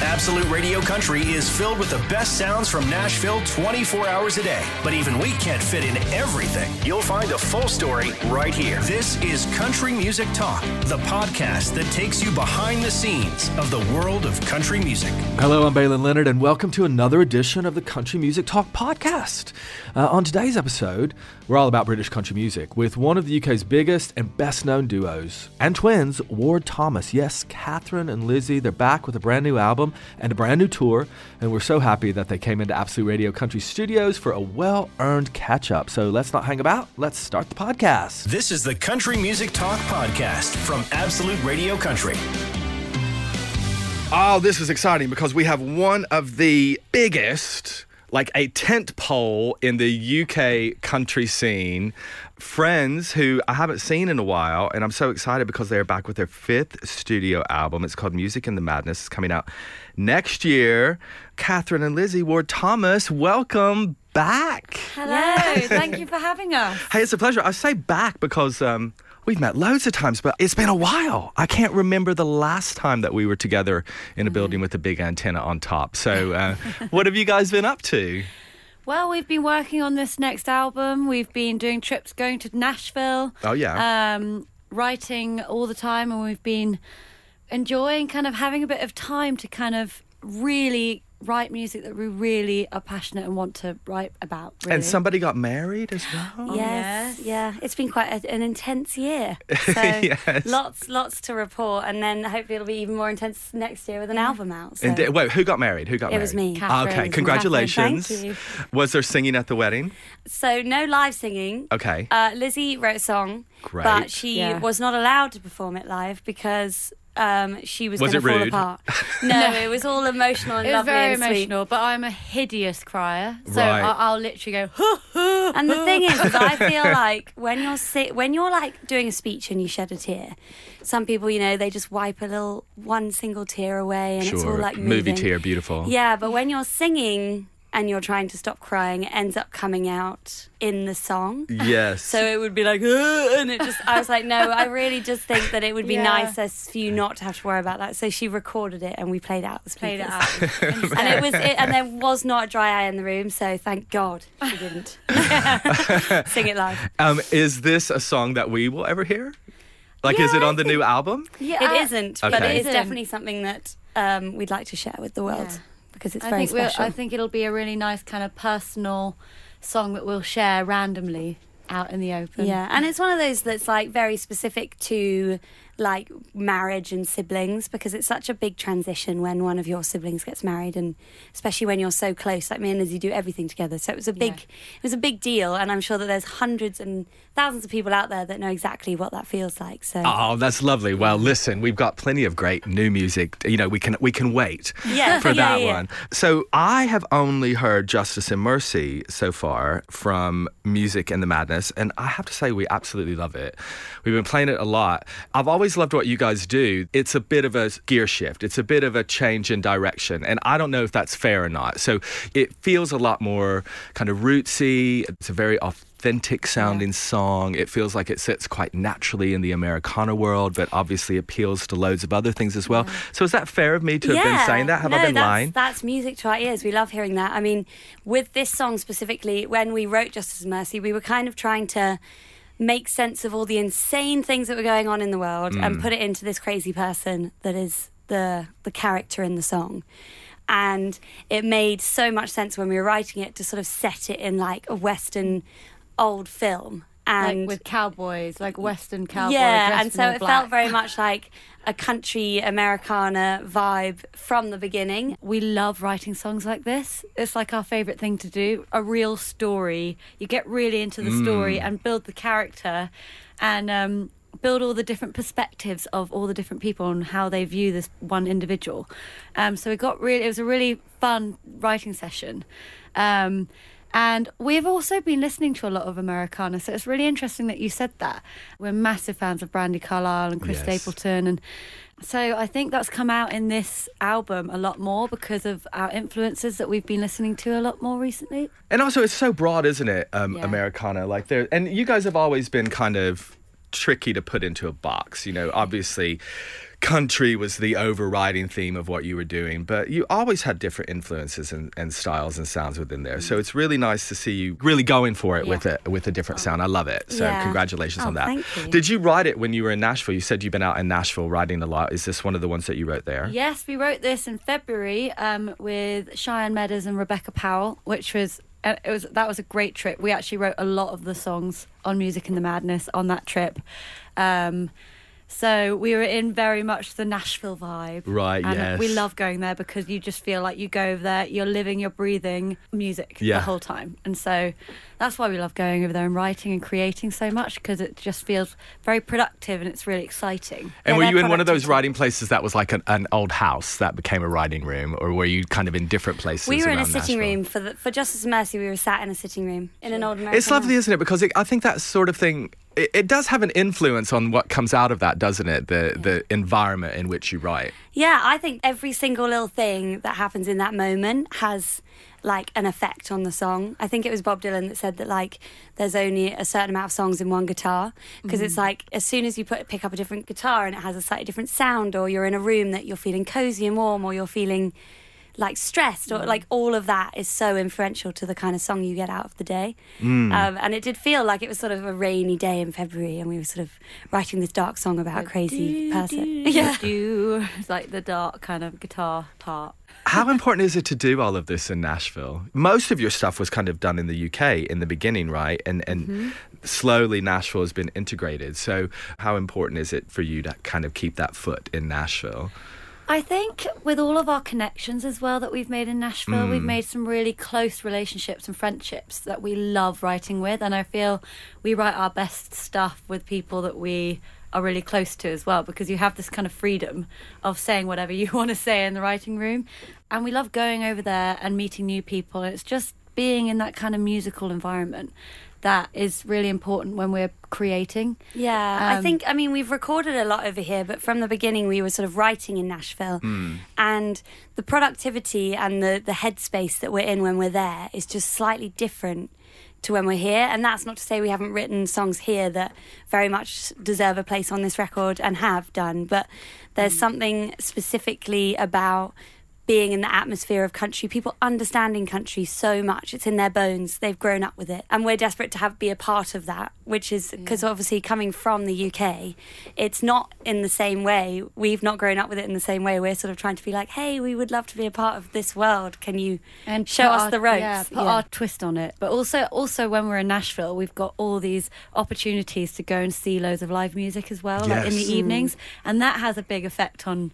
Absolute Radio Country is filled with the best sounds from Nashville 24 hours a day. But even we can't fit in everything. You'll find a full story right here. This is Country Music Talk, the podcast that takes you behind the scenes of the world of country music. Hello, I'm Baylen Leonard, and welcome to another edition of the Country Music Talk podcast. Uh, on today's episode, we're all about British country music with one of the UK's biggest and best known duos and twins, Ward Thomas. Yes, Catherine and Lizzie, they're back with a brand new album and a brand new tour, and we're so happy that they came into Absolute Radio Country Studios for a well earned catch up. So let's not hang about, let's start the podcast. This is the Country Music Talk podcast from Absolute Radio Country. Oh, this is exciting because we have one of the biggest like a tent pole in the UK country scene. Friends who I haven't seen in a while, and I'm so excited because they're back with their fifth studio album. It's called Music in the Madness. It's coming out next year. Catherine and Lizzie Ward Thomas, welcome back. Hello, thank you for having us. Hey, it's a pleasure. I say back because um, we've met loads of times, but it's been a while. I can't remember the last time that we were together in a building with a big antenna on top. So, uh, what have you guys been up to? Well, we've been working on this next album. We've been doing trips going to Nashville. Oh, yeah. Um, writing all the time, and we've been enjoying kind of having a bit of time to kind of really write music that we really are passionate and want to write about. Really. And somebody got married as well. Yes, yeah. It's been quite a, an intense year. So Yes. lots, lots to report, and then hopefully it'll be even more intense next year with an album out. So. And, wait, who got married? Who got It married? It was me. Catherine. okay, congratulations. Thank you. Was there singing at the wedding? So no live singing. Okay. Uh, Lizzie wrote a song, Great. but she Yeah. was not allowed to perform it live because um, she was, Was going to fall rude? apart. No, it was all emotional and it was lovely very and sweet. emotional, but I'm a hideous crier, so Right. I- I'll literally go. "Huh, huh." And the thing is, is I feel like when you're si- when you're like doing a speech and you shed a tear, some people, you know, they just wipe a little one single tear away, and it's all sure. like Movie tear, beautiful. Yeah, but when you're singing and you're trying to stop crying, it ends up coming out in the song. Yes. So it would be like, and it just, I was like, no, I really just think that it would be Yeah. nicer for you not to have to worry about that. So she recorded it and we played it out the Played it out. And it was, it, and there was not a dry eye in the room, so thank God she didn't sing it live. um, is this a song that we will ever hear? Like, is it on the new album? Yeah, It I- isn't, but it is definitely something that um, we'd like to share with the world Yeah. Because it's I very think special. I think it'll be a really nice kind of personal song that we'll share randomly out in the open. Yeah, and it's one of those that's like very specific to like marriage and siblings because it's such a big transition when one of your siblings gets married and especially when you're so close like me and Lizzie do everything together so it was a big Yeah. it was a big deal and I'm sure that there's hundreds and thousands of people out there that know exactly what that feels like so Oh, that's lovely. Well, listen, we've got plenty of great new music. You know, we can we can wait Yeah, for yeah, that yeah. one. So I have only heard Justice and Mercy so far from Music in the Madness, and I have to say we absolutely love it. We've been playing it a lot. I've always loved what you guys do. It's a bit of a gear shift. It's a bit of a change in direction, and I don't know if that's fair or not. So it feels a lot more kind of rootsy. It's a very authentic sounding song. It feels like it sits quite naturally in the Americana world, but obviously appeals to loads of other things as well. So is that fair of me to have been saying that? Have no, I been that's, lying? That's music to our ears. We love hearing that. I mean, with this song specifically, when we wrote Justice and Mercy, we were kind of trying to make sense of all the insane things that were going on in the world Mm. and put it into this crazy person that is the the character in the song. And it made so much sense when we were writing it to sort of set it in like a western old film. And like with cowboys, like Western cowboy. yeah, and so it black. felt very much like a country Americana vibe from the beginning. We love writing songs like this. It's like our favourite thing to do. A real story. You get really into the Mm. story and build the character and um, build all the different perspectives of all the different people and how they view this one individual. Um, so we got really, it was a really fun writing session. Um, and we've also been listening to a lot of Americana, so it's really interesting that you said that. We're massive fans of Brandi Carlile and Chris Yes. Stapleton, and so I think that's come out in this album a lot more because of our influences that we've been listening to a lot more recently. And also, it's so broad, isn't it? Um, Yeah. Americana, like there, and you guys have always been kind of tricky to put into a box. You know, obviously country was the overriding theme of what you were doing, but you always had different influences and, and styles and sounds within there. So it's really nice to see you really going for it with a with a different sound. I love it. So Yeah. congratulations Oh, on that. you. Did you write it when you were in Nashville? You said you've been out in Nashville writing a lot. Is this one of the ones that you wrote there? Yes, we wrote this in February um, with Cheyenne Meadows and Rebecca Powell, which was uh, it was that was a great trip. We actually wrote a lot of the songs on Music in the Madness on that trip. Um, so we were in very much the Nashville vibe. Right, and We love going there because you just feel like you go over there, you're living, you're breathing music Yeah. the whole time. And so that's why we love going over there and writing and creating so much because it just feels very productive and it's really exciting. And Yeah, were you in one of those writing places that was like an, an old house that became a writing room, or were you kind of in different places? We were in a sitting Nashville? room for the, for Justice and Mercy. We were sat in a sitting room in an old American. It's lovely, house. isn't it? Because it, I think that sort of thing it, it does have an influence on what comes out of that, doesn't it? The the environment in which you write. Yeah, I think every single little thing that happens in that moment has like an effect on the song. I think it was Bob Dylan that said that like there's only a certain amount of songs in one guitar because it's mm. like as soon as you put pick up a different guitar and it has a slightly different sound or you're in a room that you're feeling cozy and warm or you're feeling like stressed or mm. like all of that is so influential to the kind of song you get out of the day. Mm. Um, and it did feel like it was sort of a rainy day in February and we were sort of writing this dark song about a crazy person. Yeah. Do, it's like the dark kind of guitar part. How important is it to do all of this in Nashville? Most of your stuff was kind of done in the UK in the beginning, right? And and mm-hmm. slowly Nashville has been integrated. So how important is it for you to kind of keep that foot in Nashville? I think with all of our connections as well that we've made in Nashville, we've mm. made some really close relationships and friendships that we love writing with. And I feel we write our best stuff with people that we are really close to as well because you have this kind of freedom of saying whatever you want to say in the writing room. And we love going over there and meeting new people. It's just being in that kind of musical environment that is really important when we're creating. Yeah, I Um, think, I mean, we've recorded a lot over here, but from the beginning, we were sort of writing in Nashville. And the productivity and the, the headspace that we're in when we're there is just slightly different to when we're here. And that's not to say we haven't written songs here that very much deserve a place on this record and have done, but there's mm. something specifically about being in the atmosphere of country, people understanding country so much. It's in their bones. They've grown up with it. And we're desperate to have be a part of that, which is because obviously coming from the UK, it's not in the same way. We've not grown up with it in the same way. We're sort of trying to be like, hey, we would love to be a part of this world. Can you and show us our- the ropes? Yeah, put our twist on it. But also, also when we're in Nashville, we've got all these opportunities to go and see loads of live music as well, like in the Yes. evenings, mm. and that has a big effect on.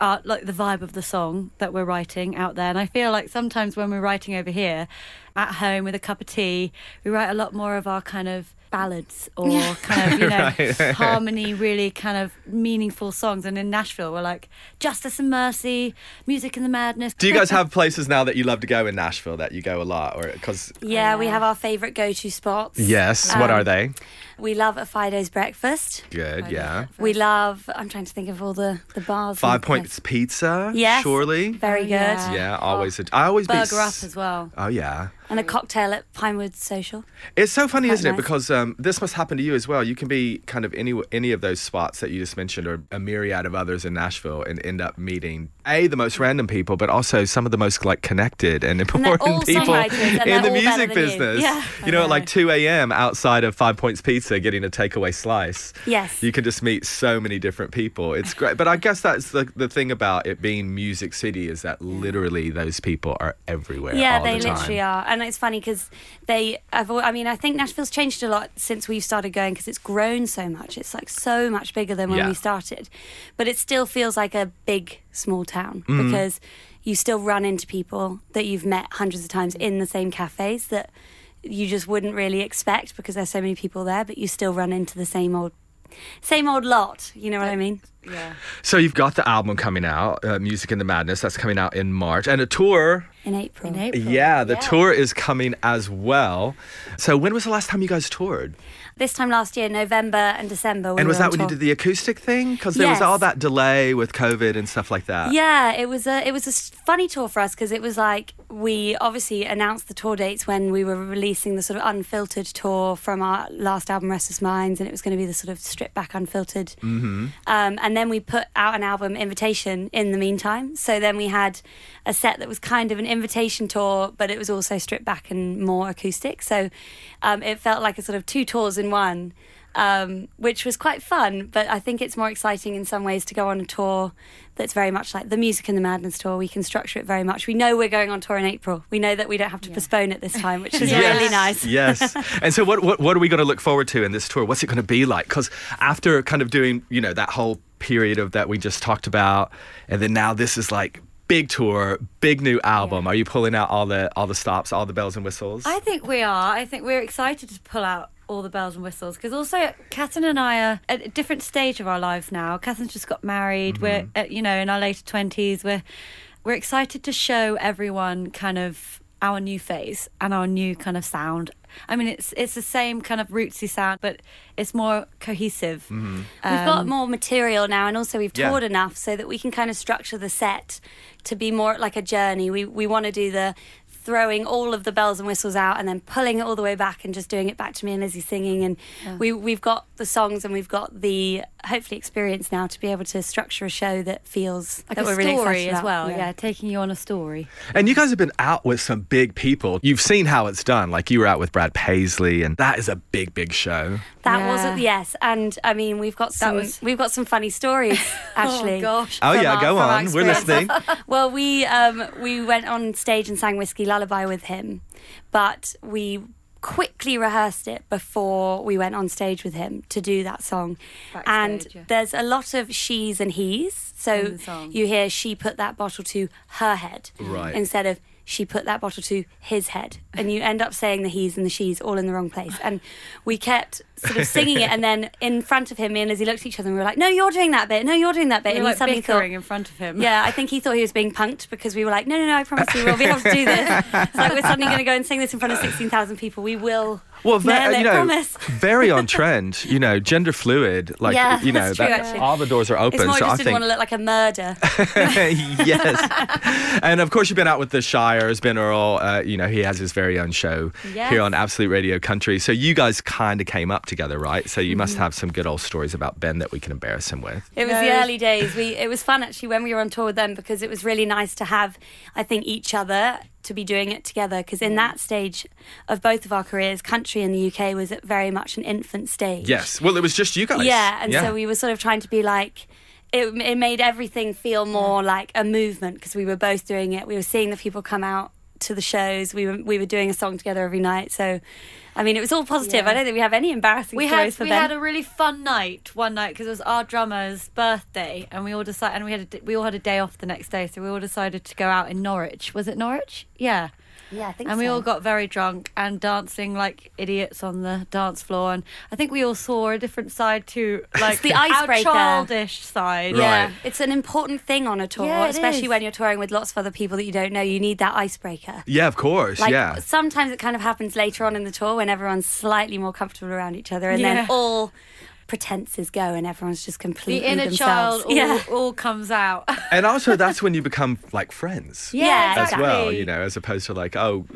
Uh, like the vibe of the song that we're writing out there, and I feel like sometimes when we're writing over here, at home with a cup of tea, we write a lot more of our kind of ballads or kind of you know harmony, really kind of meaningful songs. And in Nashville, we're like justice and mercy, music and the madness. Do you guys have places now that you love to go in Nashville that you go a lot or cuz Yeah, we have our favourite go to spots. Yes, what Um, are they? We love a Fido's breakfast. Good, yeah. We love, I'm trying to think of all the, the bars. Five and Points Pizza, Yes. surely. Very Oh, good. yeah. Yeah, always. A, I always be Burger Up as well. Oh yeah. And a cocktail at Pinewood Social. It's so funny, Quite isn't it? Because um, this must happen to you as well. You can be kind of any any of those spots that you just mentioned, or a myriad of others in Nashville, and end up meeting a the most random people, but also some of the most like connected and important all people and in the music than you. business. Yeah. You know, at like two a.m. outside of Five Points Pizza, getting a takeaway slice. Yes. You can just meet so many different people. It's great, but I guess that's the the thing about it being Music City is that literally those people are everywhere. Yeah, all they the time. literally are, and it's funny because they. Al- I mean, I think Nashville's changed a lot since we've started going because it's grown so much. It's like so much bigger than when Yeah. we started, but it still feels like a big small town Mm-hmm. because you still run into people that you've met hundreds of times in the same cafes that you just wouldn't really expect because there's so many people there, but you still run into the same old. Same old lot, you know what I mean? Yeah. So you've got the album coming out, uh, Music in the Madness. That's coming out in March, and a tour. In April. In April. Yeah, the tour is coming as well. So when was the last time you guys toured? This time last year, November and December. We and was on that when you did the acoustic thing? Because there was all that delay with COVID and stuff like that. Yeah, it was a it was a funny tour for us because it was like we obviously announced the tour dates when we were releasing the sort of unfiltered tour from our last album, Restless Minds, and it was going to be the sort of stripped back, unfiltered. Mm-hmm. Um, and then we put out an album invitation in the meantime. So then we had a set that was kind of an invitation tour, but it was also stripped back and more acoustic. So um, it felt like a sort of two tours in one um, which was quite fun. But I think it's more exciting in some ways to go on a tour that's very much like the Music in the Madness tour. We can structure it very much. We know we're going on tour in April. We know that we don't have to postpone it this time, which is Yes. really nice. yes. And so, what, what what are we going to look forward to in this tour? What's it going to be like? Because after kind of doing, you know, that whole period of that we just talked about, and then now this is like big tour, big new album. Are you pulling out all the all the stops, all the bells and whistles? I think we are. I think we're excited to pull out all the bells and whistles because also Catherine and I are at a different stage of our lives now. Catherine's just got married. Mm-hmm. We're at, you know in our later twenties. We're we're excited to show everyone kind of our new face and our new kind of sound. I mean, it's it's the same kind of rootsy sound, but it's more cohesive. Mm-hmm. We've um, got more material now, and also we've Yeah. toured enough so that we can kind of structure the set to be more like a journey. We we want to do the throwing all of the bells and whistles out and then pulling it all the way back and just doing it back to me and Lizzie singing and we we've got the songs and we've got the hopefully experience now to be able to structure a show that feels Like that a we're really story excited as well, yeah. taking you on a story. And you guys have been out with some big people. You've seen how it's done. Like you were out with Brad Paisley, and that is a big, big show. That Yeah. wasn't yes, and I mean we've got some was- we've got some funny stories actually. Oh gosh. Oh yeah, our- go on. We're listening. Well, we um, we went on stage and sang Whiskey Lullaby with him, but we quickly rehearsed it before we went on stage with him to do that song. and yeah. there's a lot of she's and he's. So In the song. you hear she put that bottle to her head Right. instead of she put that bottle to his head. And you end up saying the he's and the she's all in the wrong place. And we kept sort of singing it and then in front of him, me and Lizzie looked at each other and we were like, No, you're doing that bit, no, you're doing that bit. We and were he suddenly thought in front of him. yeah, I think he thought he was being punked because we were like, no, no, no, I promise you we'll be able to do this. It's like we're suddenly going to go and sing this in front of 16,000 people. We will Well, ve- nail it, you know, promise. very on trend. You know, gender fluid. Like Yeah, you know, that's true, that- all the doors are open. It's more so just I didn't think want to look like a murder. yes. and of course, you've been out with the Shires, Ben Earle. Uh, you know, he has his very own show Yes. here on Absolute Radio Country. So you guys kind of came up together, right? So you must Mm-hmm. have some good old stories about Ben that we can embarrass him with. It was No, the early days. We it was fun actually when we were on tour with them because it was really nice to have I think each other to be doing it together because in that stage of both of our careers, country in the UK was at very much an infant stage. Yes. Well, it was just you guys. Yeah, and so we were sort of trying to be like, it, it made everything feel more like a movement because we were both doing it. We were seeing the people come out to the shows. We were we were doing a song together every night. So, I mean, it was all positive. Yeah. I don't think we have any embarrassing we stories had for we Ben. had a really fun night one night because it was our drummer's birthday and we all decided and we had a, we all had a day off the next day so we all decided to go out in Norwich was it Norwich yeah yeah, I think and we so. all got very drunk and dancing like idiots on the dance floor and I think we all saw a different side to like the our icebreaker. childish side Yeah, it's an important thing on a tour, Yeah, especially is. when you're touring with lots of other people that you don't know. You need that icebreaker. Yeah, of course. Like yeah. sometimes it kind of happens later on in the tour when everyone's slightly more comfortable around each other, and Yeah. then all pretenses go and everyone's just the completely inner themselves. child all, yeah. all comes out And also, that's when you become like friends. Yeah, As exactly. well, you know, as opposed to like, oh,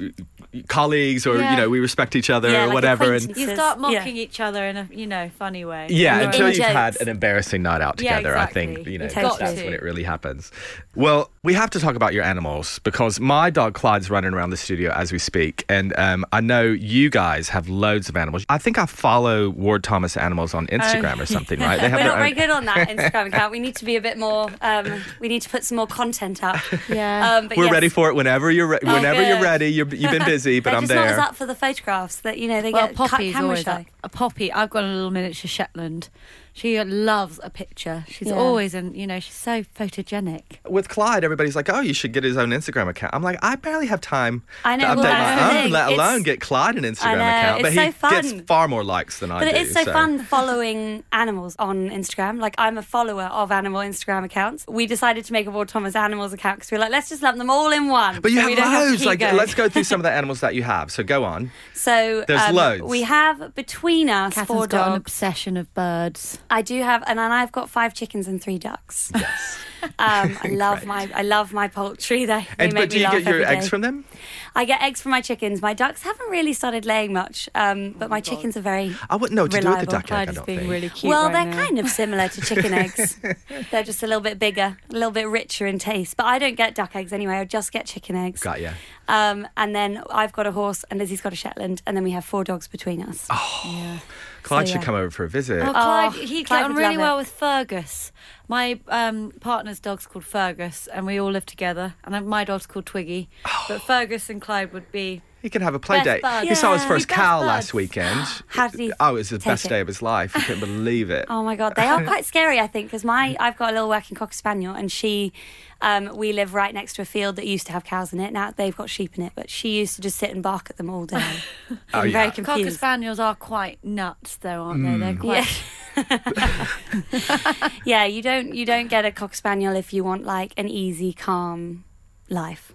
colleagues or, Yeah. you know, we respect each other Yeah, or like whatever. And you start Yeah. mocking each other in a you know funny way Yeah, And until in you've had an embarrassing night out Yeah, together, I think exactly. you know You've that's, got to. when it really happens. Well, we have to talk about your animals because my dog Clyde's running around the studio as we speak, and um, I know you guys have loads of animals. I think I follow Ward Thomas Animals on Instagram or something, right? They have We're their not very good on that Instagram account. We need to be a bit more. Um, we need to put some more content up. Yeah. Um, but We're yes, ready for it whenever you're re- Oh, whenever you're ready. You're, you've been busy, but They're I'm just not as up for the photographs that you know they well, get cut Poppy's camera always shy. up. A Poppy, I've got a little miniature Shetland She loves a picture. She's Yeah. always in, you know, she's so photogenic. With Clyde, everybody's like, "Oh, you should get his own Instagram account." I'm like, I barely have time I know, to update well, my own, thing. let It's- alone get Clyde an Instagram know, account. But he so gets far more likes than I But do. But it is so, fun following animals on Instagram. Like I'm a follower of animal Instagram accounts. We decided to make a Ward Thomas animals account because we are like, let's just lump them all in one. But you so we don't have have loads. keep Like, going. let's go through some of the animals that you have. So go on. So There's um, loads. We have between us Catherine's four got an obsession of birds. I do have, and then I've got five chickens and three ducks. Yes. Um, I love my I love my poultry. They, they and make but do me you laugh get your eggs day. from them? I get eggs from my chickens. My ducks haven't really started laying much, um, but my chickens are very. I wouldn't know what to do with the Reliable. duck egg. I don't being think. really cute. well, right they're now. kind of similar to chicken eggs. they're just a little bit bigger, a little bit richer in taste. But I don't get duck eggs anyway. I just get chicken eggs. Got ya. Um, and then I've got a horse, and Lizzie's got a Shetland, and then we have four dogs between us. Yeah. Clyde So, should come over for a visit. Oh, Clyde, Oh, he Clyde get on really well it. with Fergus. My um, partner's dog's called Fergus, and we all live together. And my dog's called Twiggy. But Fergus and Clyde would be. He can have a play Best date. buds. He saw his Yeah. first Best cow buds. last weekend. How did he Oh, it was the take best it? day of his life. He couldn't believe it. Oh my god, they are quite scary. I think because my I've got a little working cocker spaniel, and she, um, we live right next to a field that used to have cows in it. Now they've got sheep in it, but she used to just sit and bark at them all day. Oh, I'm yeah. very Cocker confused. spaniels are quite nuts, though, aren't they? They're quite. Yeah. yeah, you don't you don't get a cocker spaniel if you want like an easy, calm life.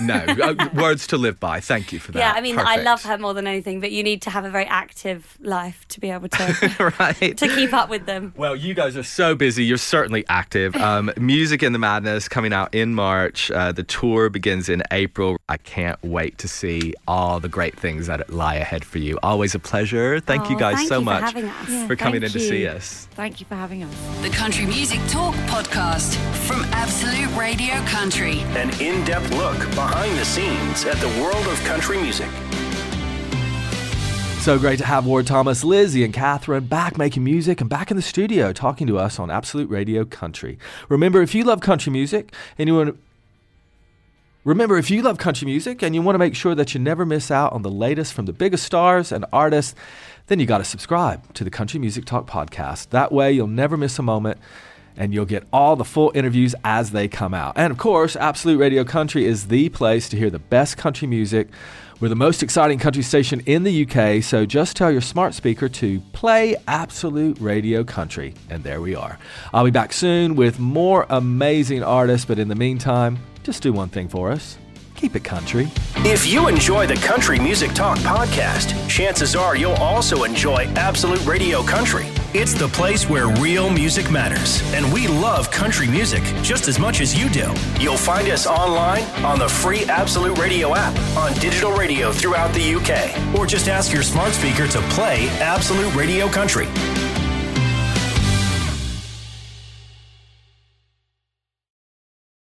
No, uh, words to live by. Thank you for that. Yeah, I mean I love her more than anything, but you need to have a very active life to be able to right. to keep up with them. Well, you guys are so busy. You're certainly active. Um, Music in the Madness coming out in March. Uh, the tour begins in April. I can't wait to see all the great things that lie ahead for you. Always a pleasure. Thank you Oh, guys thank so you for much having us. Yeah, for coming thank in to see us. Thank you for having us. The Country Music Talk podcast from Absolute Radio Country. An in depth look behind the scenes at the world of country music. So great to have Ward Thomas, Lizzie, and Catherine back making music and back in the studio talking to us on Absolute Radio Country. Remember, if you love country music and you want Remember, if you love country music and you want to make sure that you never miss out on the latest from the biggest stars and artists, then you got to subscribe to the Country Music Talk podcast. That way, you'll never miss a moment and you'll get all the full interviews as they come out. And of course, Absolute Radio Country is the place to hear the best country music. We're the most exciting country station in the UK, so just tell your smart speaker to play Absolute Radio Country, and there we are. I'll be back soon with more amazing artists, but in the meantime, just do one thing for us keep it country. If you enjoy the Country Music Talk podcast, chances are you'll also enjoy Absolute Radio Country. It's the place where real music matters, and we love country music just as much as you do. You'll find us online on the free Absolute Radio app, on digital radio throughout the UK, or just ask your smart speaker to play Absolute Radio Country.